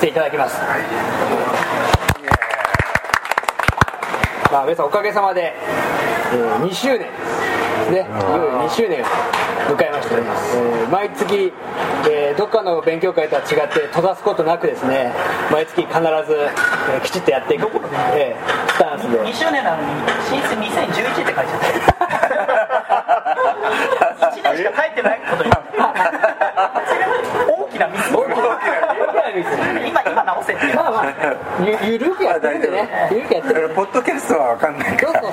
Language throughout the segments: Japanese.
ていただきます、まあ、皆さんおかげさまで、えー2周年。ですねいよいよ2周年を迎えまして、えー毎月、えーどっかの勉強会とは違って閉ざすことなくですね毎月必ず、えーきちっとやっていく、えースタンスで。2周年なのに進出2011って書いちゃって1 年しか書いてないことに 大きなミス大きなミス今今直せっていうまあまあゆゆるくやってるんでね。ゆるくやってる。ポッドキャストは分かんないからそう。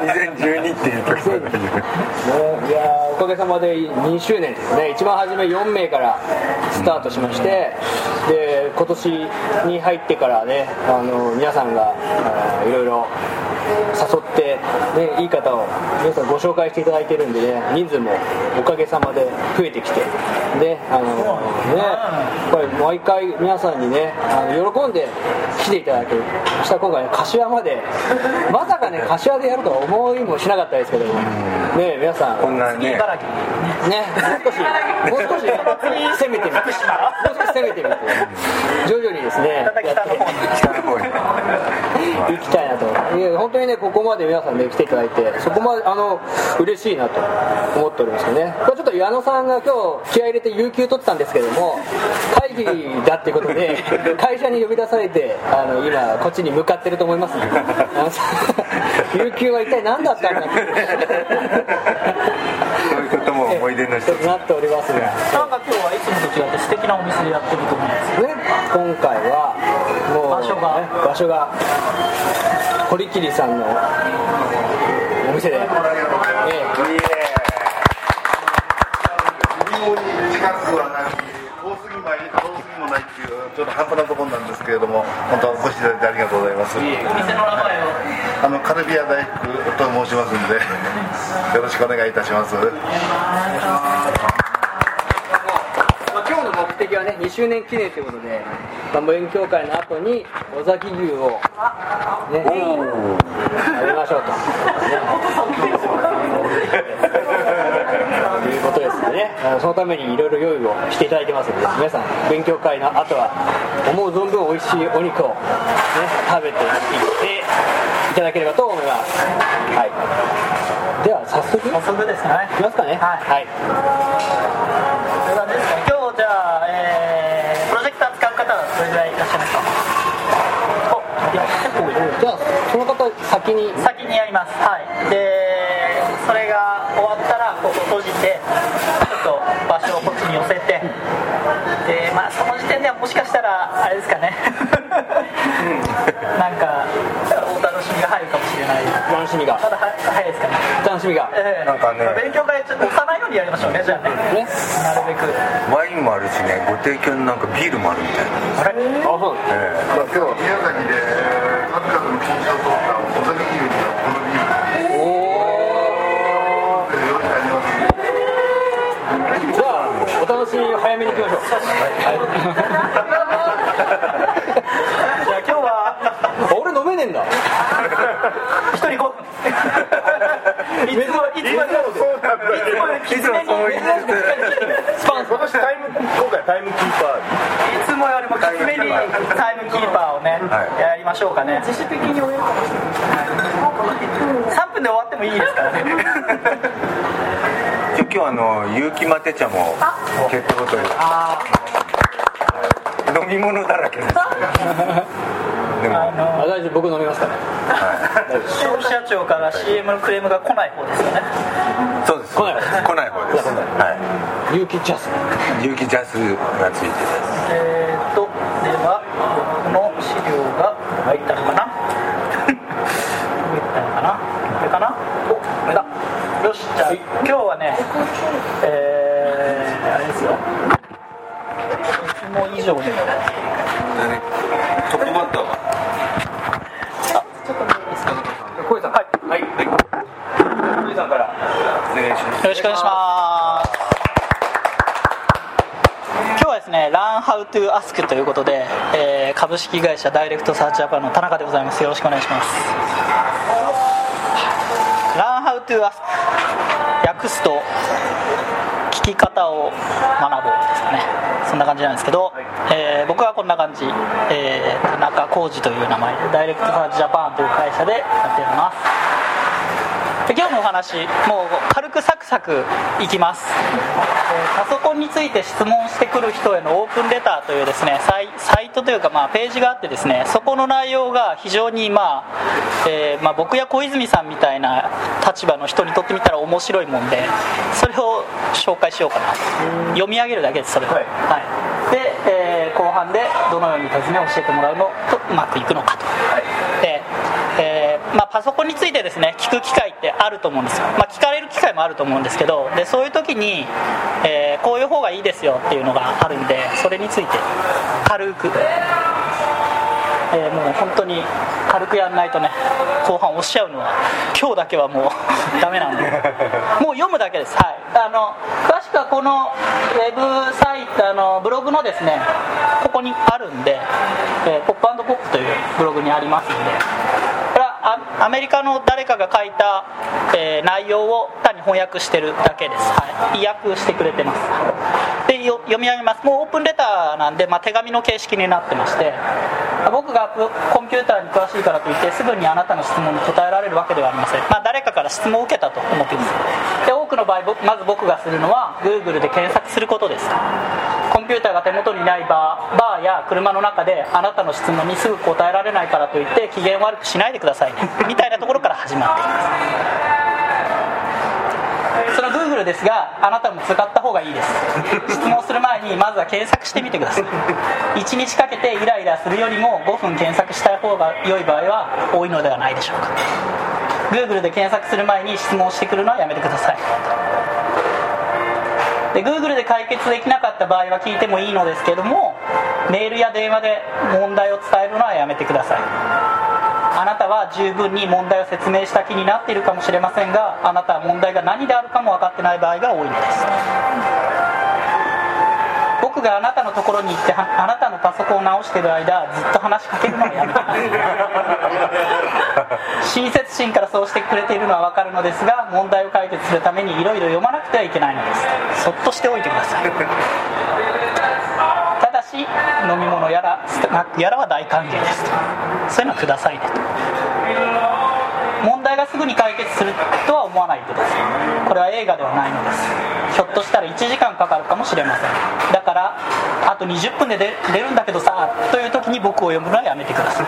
2012っていう時そういやーおかげさまで2周年ですね一番初め4名からスタートしましてで今年に入ってからねあの皆さんがいろいろ誘って、ね、いい方を皆さんご紹介していただいてるんでね人数もおかげさまで増えてきてであのね。やっぱり毎回皆さんにねあの喜んで来ていただけるそしたら今回ね柏まで まさかね柏でやるとは思いもしなかったですけどもね皆さんこんなね。茨城。ね、もう少し、もう少し攻めてみて、もう少し攻めてみて、徐々にですね、ただ北の方に北の方に行きたいなと、いや本当にね、ここまで皆さんね、来ていただいて、そこまで、あの、嬉しいなと思っておりますよね。これちょっと矢野さんが今日、気合い入れて有給取ってたんですけども、会議だってことで、会社に呼び出されて、あの、今、こっちに向かってると思いますんで、有給は一体何だったんだって。思い出の一つなっておりますが。なんか今日はいつもと違って素敵なお店でやってると思うんですよね、今回はもう場所が。ね場所が堀切さんのお店で、え自分に近くはなく遠すぎもない。遠すぎもないっていうちょっと半端なところなんですけれども本当はお越しいただいてありがとうございます。お店の名前をあのカルビア大福と申しますんで よろしくお願いいたします。まあ、今日の目的はね2周年記念ということで、まあ、勉強会の後に尾崎牛をねやりましょうと、いうことですよね。あのそのためにいろいろ用意をしていただいてますので皆さん勉強会の後は思う存分美味しいお肉を、ね、食べていいただければと思います、はい、では早速い早速ですね。きますかね。はい。はいそれはですね今日じゃあ、えープロジェクター使う方はどれぐらいいらっしゃいますか？おいや結構いる。じゃあその方先に先にやります。はい。でそれが終わったらここ閉じてちょっと場所をこっちに寄せてでまあその時点ではもしかしたらあれですかね。なんかお楽しみが入るかもしれない楽しみが。まだは早いですか。ね楽しみが。ええ。なんかね。勉強会ちょっと押さないようにやりましょうねじゃあね。ね。なるべく。ワインもあるしねご提供のなんかビールもあるみたいな。あれ？あそう。なんですえ。まあ、今日は宮崎で数々の金賞を取った尾崎牛にはこのビール。じゃあお楽しみ早めに行きましょう、じゃあ今日はあ俺飲めねえんだ 一人5分 いつもいつもそうなんだいつもよりきつめにスパンス私タイム今回タイムキーパーいつもよりもきつめにタイムキーパーをね、はいやりましょうかね自主的に終える3分で終わってもいいですからねえ今日あの有機マテ茶もペットボトルあ飲み物だらけですでも、あのあ大丈夫僕飲みますから消費者庁から CM のクレームが来ない方ですよね。そうです。来ない来ない方です。は有機ジャス。い有機ジャスがついてるえーっとではこの資料が入ったのかな？入ったのかな？これかな？おこれだよしじゃあ今日はねえー、あれですよ。いつも以上に。トップバッターは小井さんはいはい小井さんからお願いしますよろしくお願いします。今日はですね「ランハウ to Ask ということで、えー株式会社ダイレクトサーチジャパンの田中でございます。よろしくお願いします。Learn how to ask 訳すと聞き方を学ぼうですかね。そんな感じなんですけど、えー僕はこんな感じ、えー田中浩二という名前でダイレクトサーチジャパンという会社でやっております。今日のお話もう軽くサクサクいきます、えーパソコンについて質問してくる人へのオープンレターというですねサイトというか、まあ、ページがあってですねそこの内容が非常に、まあえーまあ、僕や小泉さんみたいな立場の人にとってみたら面白いもんでそれを紹介しようかな。と読み上げるだけですそれを、はい。はい。で、えー後半でどのように尋ねを教えてもらうのとうまくいくのかと、で、えーまあ、パソコンについてですね聞く機会ってあると思うんですよ、まあ、聞かれる機会もあると思うんですけどでそういう時に、えーこういう方がいいですよっていうのがあるんでそれについて軽く、えーもう本当に軽くやんないとね後半押しちゃうのは今日だけはもう ダメなんで。もう読むだけです。はい。あの詳しくはこのウェブサイトあのブログのですねここにあるんで、えーポップポップというブログにありますんで。アメリカの誰かが書いた、えー内容を単に翻訳してるだけです、はい、意訳してくれてます。で読み上げます。もうオープンレターなんで、まあ、手紙の形式になってまして僕がコンピューターに詳しいからといってすぐにあなたの質問に答えられるわけではありません、まあ、誰かから質問を受けたと思ってくださいで多くの場合まず僕がするのは Google で検索することです。ピューターが手元にないバーバーや車の中であなたの質問にすぐ答えられないからといって機嫌悪くしないでください。ね みたいなところから始まって。いますその Google ですがあなたも使った方がいいです。質問する前にまずは検索してみてください。1日かけてイライラするよりも5分検索したい方が良い場合は多いのではないでしょうか。Google で検索する前に質問してくるのはやめてください。で Google で解決できなかった場合は聞いてもいいのですけどもメールや電話で問題を伝えるのはやめてください。あなたは十分に問題を説明した気になっているかもしれませんがあなたは問題が何であるかも分かってない場合が多いのです。僕があなたのところに行ってはあなたのパソコンを直している間ずっと話しかけるのをやめてく 親切心からそうしてくれているのは分かるのですが問題を解決するためにいろいろ読まなくてはいけないのです。そっとしておいてください。ただし飲み物やらスナックやらは大歓迎ですと。そういうのはくださいねと。問題がすぐに解決するとは思わないでくださいこれは映画ではないのです。ひょっとしたら1時間かかるかもしれません。だからあと20分で出出るんだけどさという時に僕を読むのはやめてください。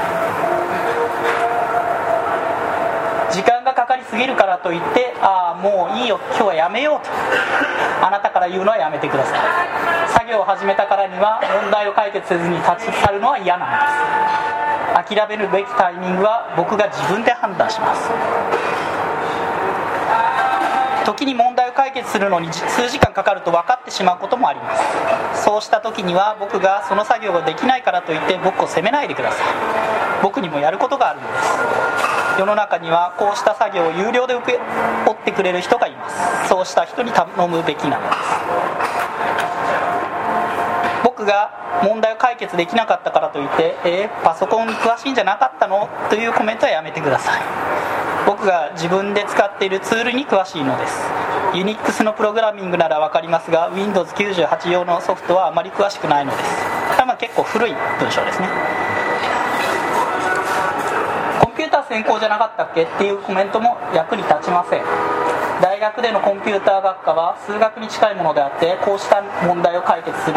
時間がかかりすぎるからといってああもういいよ今日はやめようと。あなたから言うのはやめてください。作業を始めたからには問題を解決せずに立ち去るのは嫌なんです。諦めるべきタイミングは僕が自分で判断します。時に問題を解決するのに数時間かかると分かってしまうこともあります。そうした時には僕がその作業ができないからといって僕を責めないでください。僕にもやることがあるのです。世の中にはこうした作業を有料で請け負ってくれる人がいます。そうした人に頼むべきなのです。僕が問題を解決できなかったからといって「えーパソコンに詳しいんじゃなかったの?」というコメントはやめてください。が自分で使っているツールに詳しいのです。Unix のプログラミングなら分かりますが Windows98 用のソフトはあまり詳しくないのです。これはまあ結構古い文章ですね。コンピューター専攻じゃなかったっけ？っていうコメントも役に立ちません。大学でのコンピューター学科は数学に近いものであってこうした問題を解決する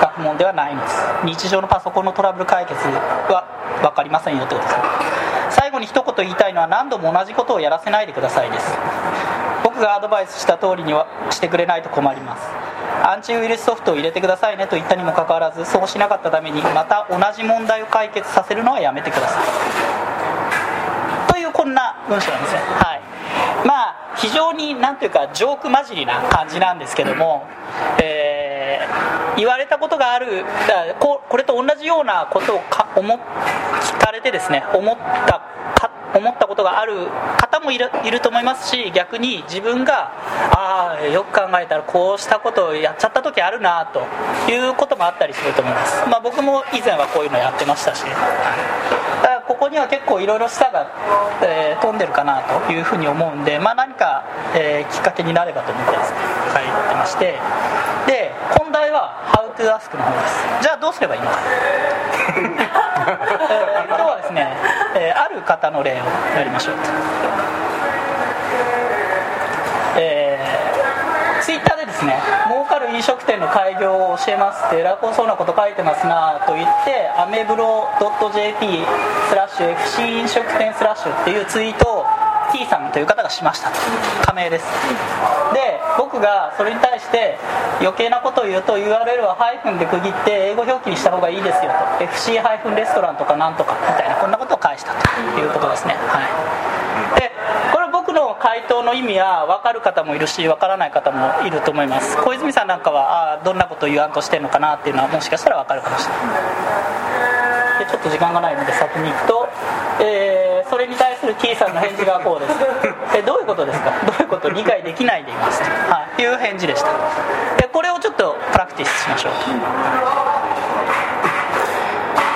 学問ではないんです日常のパソコンのトラブル解決は分かりませんよってことです。最後に一言言いたいのは何度も同じことをやらせないでくださいです。僕がアドバイスした通りにはしてくれないと困ります。アンチウイルスソフトを入れてくださいねと言ったにもかかわらずそうしなかったためにまた同じ問題を解決させるのはやめてください。というこんな文章なんですね。はい。まあ非常になんというかジョーク混じりな感じなんですけども、えー言われたことがあるだここれと同じようなことをか思聞かれてですね思った思ったことがある方もいるいると思いますし逆に自分がああよく考えたらこうしたことをやっちゃった時あるなということもあったりすると思います、まあ、僕も以前はこういうのやってましたし、はい。ここには結構いろいろ舌が、えー飛んでるかなというふうに思うんで、まあ、何か、えーきっかけになればと思ってです。ね書いてまして。で本題は「How to Ask」の方です。じゃあどうすればいいのか。えー今日はですね、えーある方の例をやりましょう。とえー、ツイッターでですね儲かる飲食店の開業を教えますって偉そうなこと書いてますなと言ってアメブロ .jp スラッシュ FC 飲食店スラッシュっていうツイートを T さんという方がしました加盟です。で僕がそれに対して余計なことを言うと URL はハイフンで区切って英語表記にした方がいいですよと。FC ハイフンレストランとかなんとかみたいなこんなことを返したということですね。はい。でこれ僕の回答の意味は分かる方もいるし分からない方もいると思います。小泉さんなんかはあどんなことを言わんとしてるのかなっていうのはもしかしたら分かるかもしれない。でちょっと時間がないので先に行くと、えーれに対する T さんの返事がこうです。えどういうことですか？どういうこと理解できないでいます？と、はい、いう返事でした。でこれをちょっとプラクティスしましょう。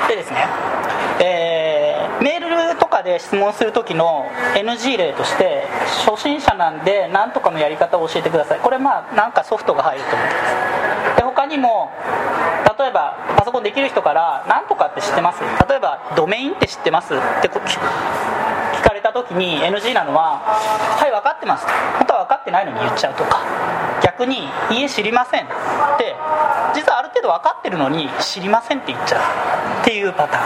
とでですね、えーメールとかで質問する時の NG 例として初心者なんで何とかのやり方を教えてください。これまあなんかソフトが入ると思ってます。で他にも例えばパソコンできる人から何とかって知ってます？例えばドメインって知ってます？って聞かれた時に NG なのは「はい分かってます」本当は分かってないのに言っちゃうとか。逆に「いいえ知りません」って実はある程度分かってるのに「知りません」って言っちゃう。っていうパターン。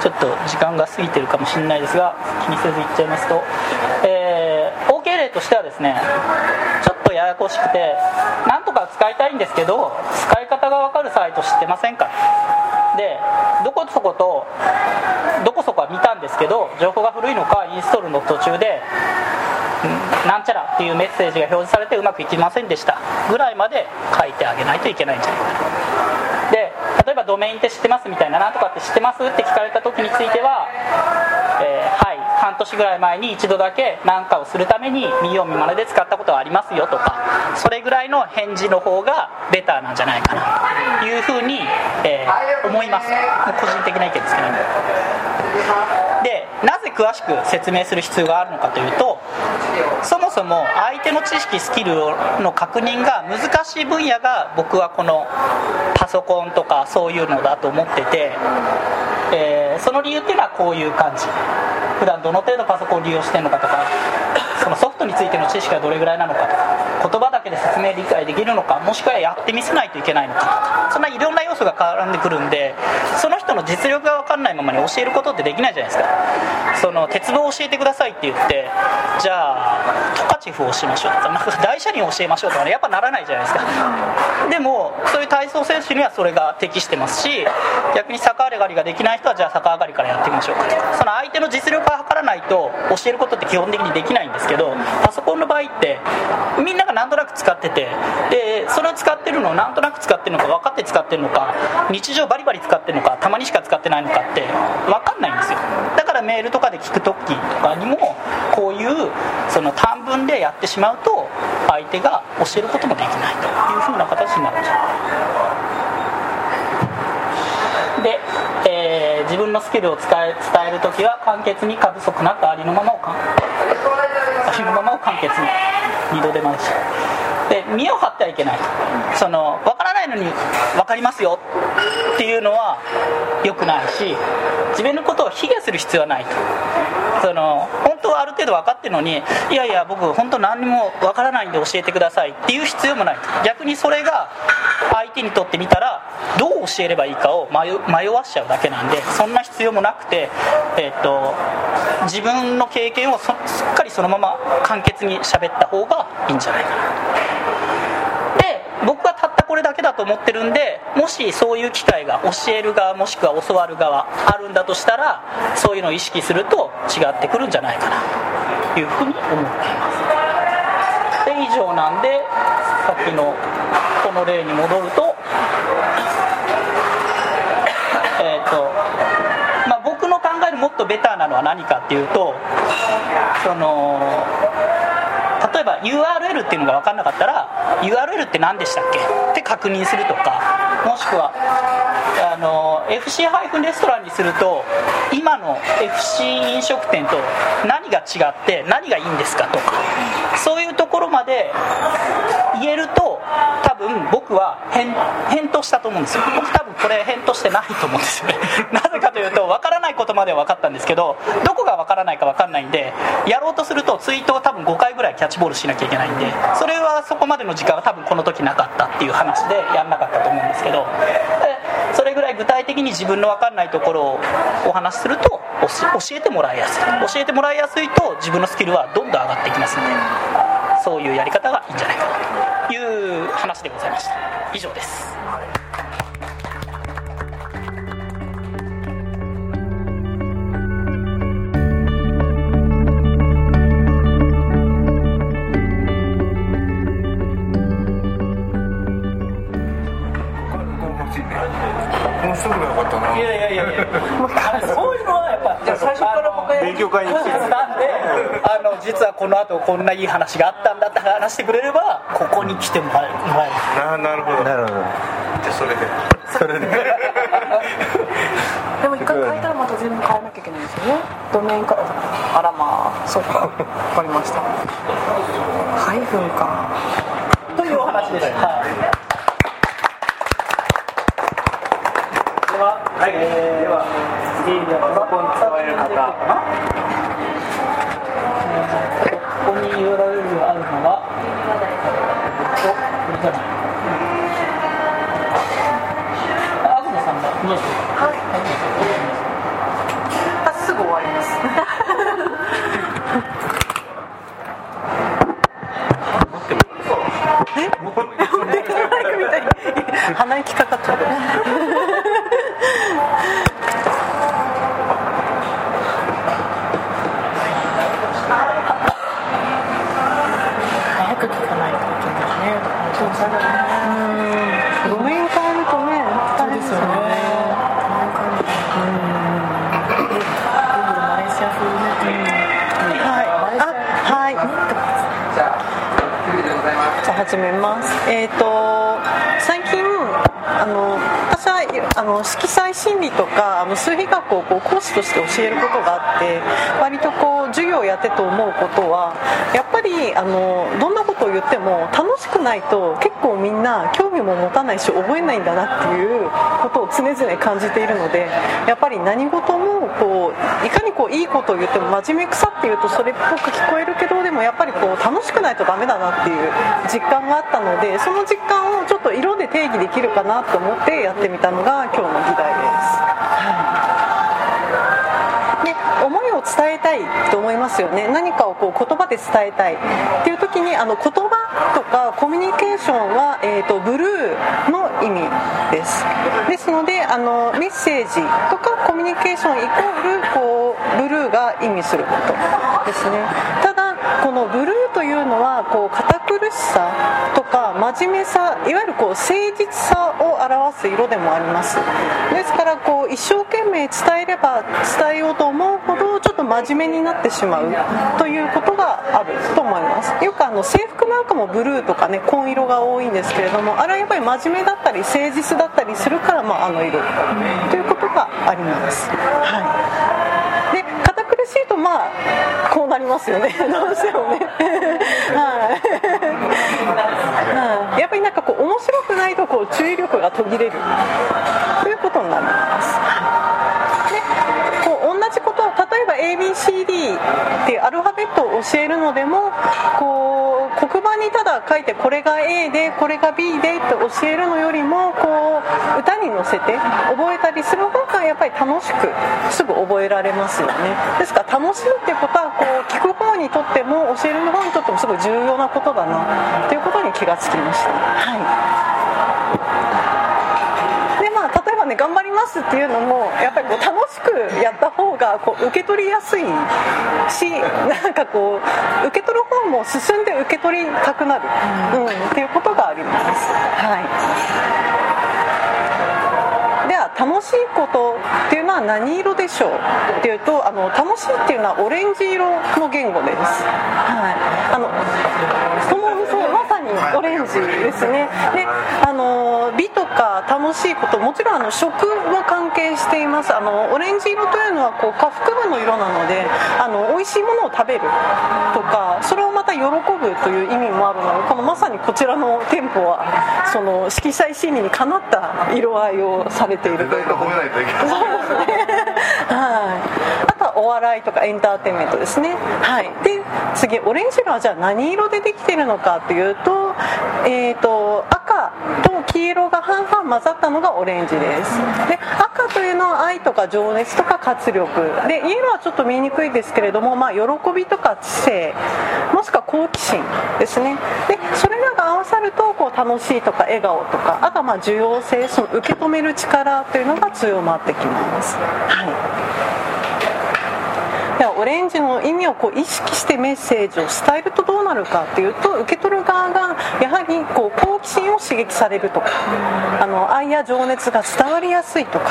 ちょっと時間が過ぎてるかもしれないですが気にせず言っちゃいますと、えー OK 例としてはですねちょとややこしくてなんとか使いたいんですけど使い方が分かるサイト知ってませんか？でどこそことどこそこは見たんですけど情報が古いのかインストールの途中でなんちゃらっていうメッセージが表示されてうまくいきませんでした。ぐらいまで書いてあげないといけないんじゃないかな。で例えばドメインって知ってますみたいななんとかって知ってますって聞かれた時については、えーはい半年ぐらい前に一度だけ何かをするために見よう見まねで使ったことはありますよとかそれぐらいの返事の方がベターなんじゃないかなというふうに、えー思います。個人的な意見ですけどねでなぜ詳しく説明する必要があるのかというとそもそも相手の知識スキルの確認が難しい分野が僕はこのパソコンとかそういうのだと思ってて、えーその理由っていうのはこういう感じ。普段どの程度パソコンを利用してるのかとか。トについての知識がどれぐらいなのかとか言葉だけで説明理解できるのかもしくはやってみせないといけないのかそんないろんな要素が絡んでくるんでその人の実力が分かんないままに教えることってできないじゃないですか。その鉄棒を教えてくださいって言ってじゃあトカチフをしましょう。とかなんか大車輪を教えましょうとかねやっぱならないじゃないですか。でもそういう体操選手にはそれが適してますし逆に逆上がりができない人はじゃあ逆上がりからやってみましょうかとか。その相手の実力が測らないと教えることって基本的にできないんですけどパソコンの場合ってみんながなんとなく使っててでそれを使ってるのをなんとなく使ってるのか分かって使ってるのか日常バリバリ使ってるのかたまにしか使ってないのかって分かんないんですよ。だからメールとかで聞く時とかにもこういうその短文でやってしまうと相手が教えることもできないというふうな形になるんじゃないで、えー自分のスキルを伝え伝える時は簡潔に過不足なくありのままをかんありのままを簡潔に2度出ました。で見を張ってはいけない。その分からないのに分かりますよ。っていうのは良くないし自分のことを卑下する必要はないと。その本当はある程度分かってるのにいやいや僕本当何にも分からないんで教えてください。っていう必要もない。逆にそれが相手にとってみたらどう教えればいいかを迷迷わしちゃうだけなんでそんな必要もなくて、えっと自分の経験をすっかりそのまま簡潔に喋った方がいいんじゃないかな。で僕はたったこれだけだと思ってるんでもしそういう機会が教える側もしくは教わる側あるんだとしたらそういうのを意識すると違ってくるんじゃないかなというふうに思っています。で以上なんでさっきのこの例に戻ると えっ、とまあ僕の考えるもっとベターなのは何かっていうとその例えば URL っていうのが分かんなかったら URL って何でしたっけ？って確認するとかもしくはの FC- ハイフンレストランにすると今の FC 飲食店と何が違って何がいいんですかと。かそういうところまで言えると多分僕は返答したと思うんですよ。僕多分これ返答してないと思うんですよね。なぜかというと分からないことまでは分かったんですけどどこが分からないか分かんないんでやろうとするとツイートを多分5回ぐらいキャッチボールしなきゃいけないんでそれはそこまでの時間は多分この時なかったっていう話でやんなかったと思うんですけど。それ具体的に自分の分かんないところをお話しすると教えてもらいやすい。教えてもらいやすいと自分のスキルはどんどん上がっていきますのでそういうやり方がいいんじゃないかなという話でございました。以上です。いやいやいやいや。そういうのはやっぱじゃ最初からもう一回勉強会に来て。るなんであの実はこの後こんないい話があったんだって話してくれればここに来てもらえる。ななるほど。なるほど。じゃあそれで。それで。でも一回変えたらまた全部変えなきゃいけないですよね。ドメインからあらまあそうか。わかりました。ハイフンか。というお話です、はいでは、はい、では次こに使われる方。の数比学をこう講師として教えることがあって割とこう授業をやってと思うことはやっぱりあのどんなことを言っても楽しくないと結構みんな興味も持たないし覚えないんだなっていうことを常々感じているのでやっぱり何事もこういかにこういいことを言っても真面目くさっていうとそれっぽく聞こえるけどでもやっぱりこう楽しくないとダメだなっていう実感があったのでその実感をちょっと色で定義できるかなと思ってやってみたのが今日の議題です。はいで思いを伝えたいと思いますよね。何かをこう言葉で伝えたい。っていう時にあの言葉とかコミュニケーションは、えー、とブルーの意味です。ですのであのメッセージとかコミュニケーションイコールこうブルーが意味することですね。ただこのブルーというのはこう堅苦しさとか真面目さいわゆるこう誠実さを表す色でもあります。ですからこう一生懸命伝えれば伝えようと思うほどちょっと真面目になってしまうということがあると思います。よくあの制服なんかもブルーとかね紺色が多いんですけれどもあれはやっぱり真面目だったり誠実だったりするから、まあ、あの色。ということがあります。はい。苦しいとまあこうなりますよね。どうしてもね。はい、はい、やっぱりなんかこう面白くないとこう注意力が途切れる。ということになりますでこう同じことを例えば ABCD っていうアルファベットを教えるのでもこう黒板にただ書いてこれが A でこれが B でって教えるのよりもこう歌に乗せて覚えたりする方がやっぱり楽しくすぐ覚えられますよね。ですから楽しむっていうことはこう聞く方にとっても教える方にとってもすごい重要なことだなということに気がつきました。はい。ね頑張りますっていうのもやっぱりこう楽しくやった方がこう受け取りやすいしなんかこう受け取る方も進んで受け取りたくなる、うん、っていうことがあります。はい。では楽しいことっていうのは何色でしょうっていうとあの楽しいっていうのはオレンジ色の言語です。はい。あのそのまさにオレンジですね。で楽しいこともちろんあの食も関係しています。あのオレンジ色というのはこう下腹部の色なのであの美味しいものを食べるとかそれをまた喜ぶという意味もあるのでこのまさにこちらの店舗はその色彩心理にかなった色合いをされているということで。すお笑いとかエンターテインメントですね。はい。で次オレンジ色はじゃあ何色でできているのかというとえっ、と赤と黄色が半々混ざったのがオレンジです。で赤というのは愛とか情熱とか活力。でイエローはちょっと見にくいですけれども、まあ、喜びとか知性。もしくは好奇心ですね。でそれらが合わさるとこう楽しいとか笑顔とかあとはまあ受容性その受け止める力というのが強まってきます。はいではオレンジの意味をこう意識してメッセージを伝えるとどうなるかっていうと受け取る側がやはりこう好奇心を刺激されるとかあの愛や情熱が伝わりやすいとか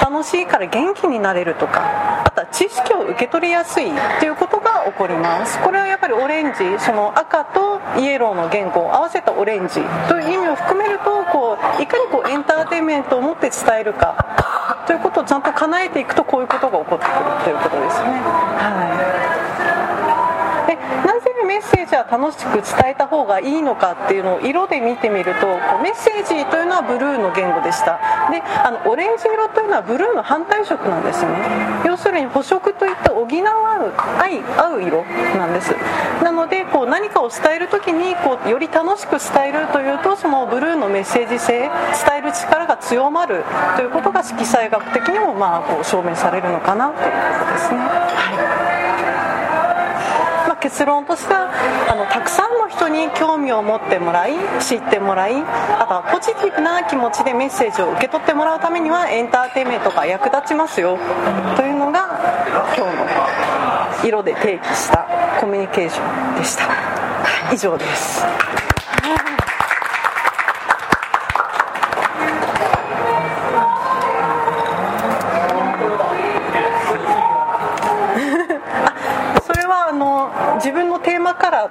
楽しいから元気になれるとかあとは知識を受け取りやすいということが起こります。これはやっぱりオレンジその赤とイエローの言語を合わせたオレンジという意味を含めるとこういかにこうエンターテインメントを持って伝えるか。ということをちゃんと叶えていくとこういうことが起こってくるということですね。はい、でなぜメッセージは楽しく伝えた方がいいのかっていうのを色で見てみるとこうメッセージというのはブルーの言語でした。であのオレンジ色というのはブルーの反対色なんですね。要するに補色といって補う愛合う色なんです。なのでこう何かを伝える時にこうより楽しく伝えるというとそのブルーのメッセージ性伝える力が強まるということが色彩学的にもまあこう証明されるのかなということですね、はい、結論としてはあのたくさんの人に興味を持ってもらい知ってもらいあとはポジティブな気持ちでメッセージを受け取ってもらうためにはエンターテインメントが役立ちますよ。というのが今日の色で提起したコミュニケーションでした。以上です。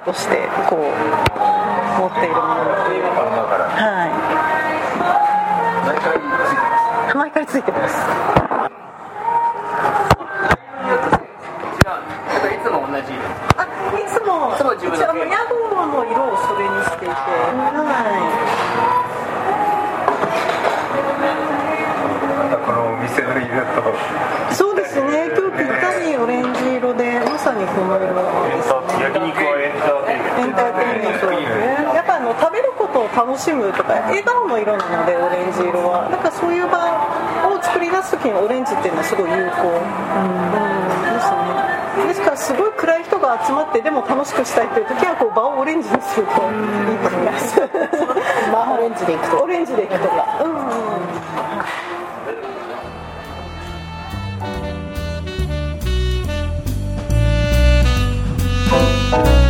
ーとしてこう持っているものはい。毎回ついてます楽しむとか笑顔の色なのでオレンジ色は。だからそういう場を作り出す時にオレンジっていうのはすごい有効、うん、ですねですからすごい暗い人が集まってでも楽しくしたいっていう時はこう場をオレンジにするといいと思いますまあオレンジでいくと。オレンジでいくとか。うんうんうん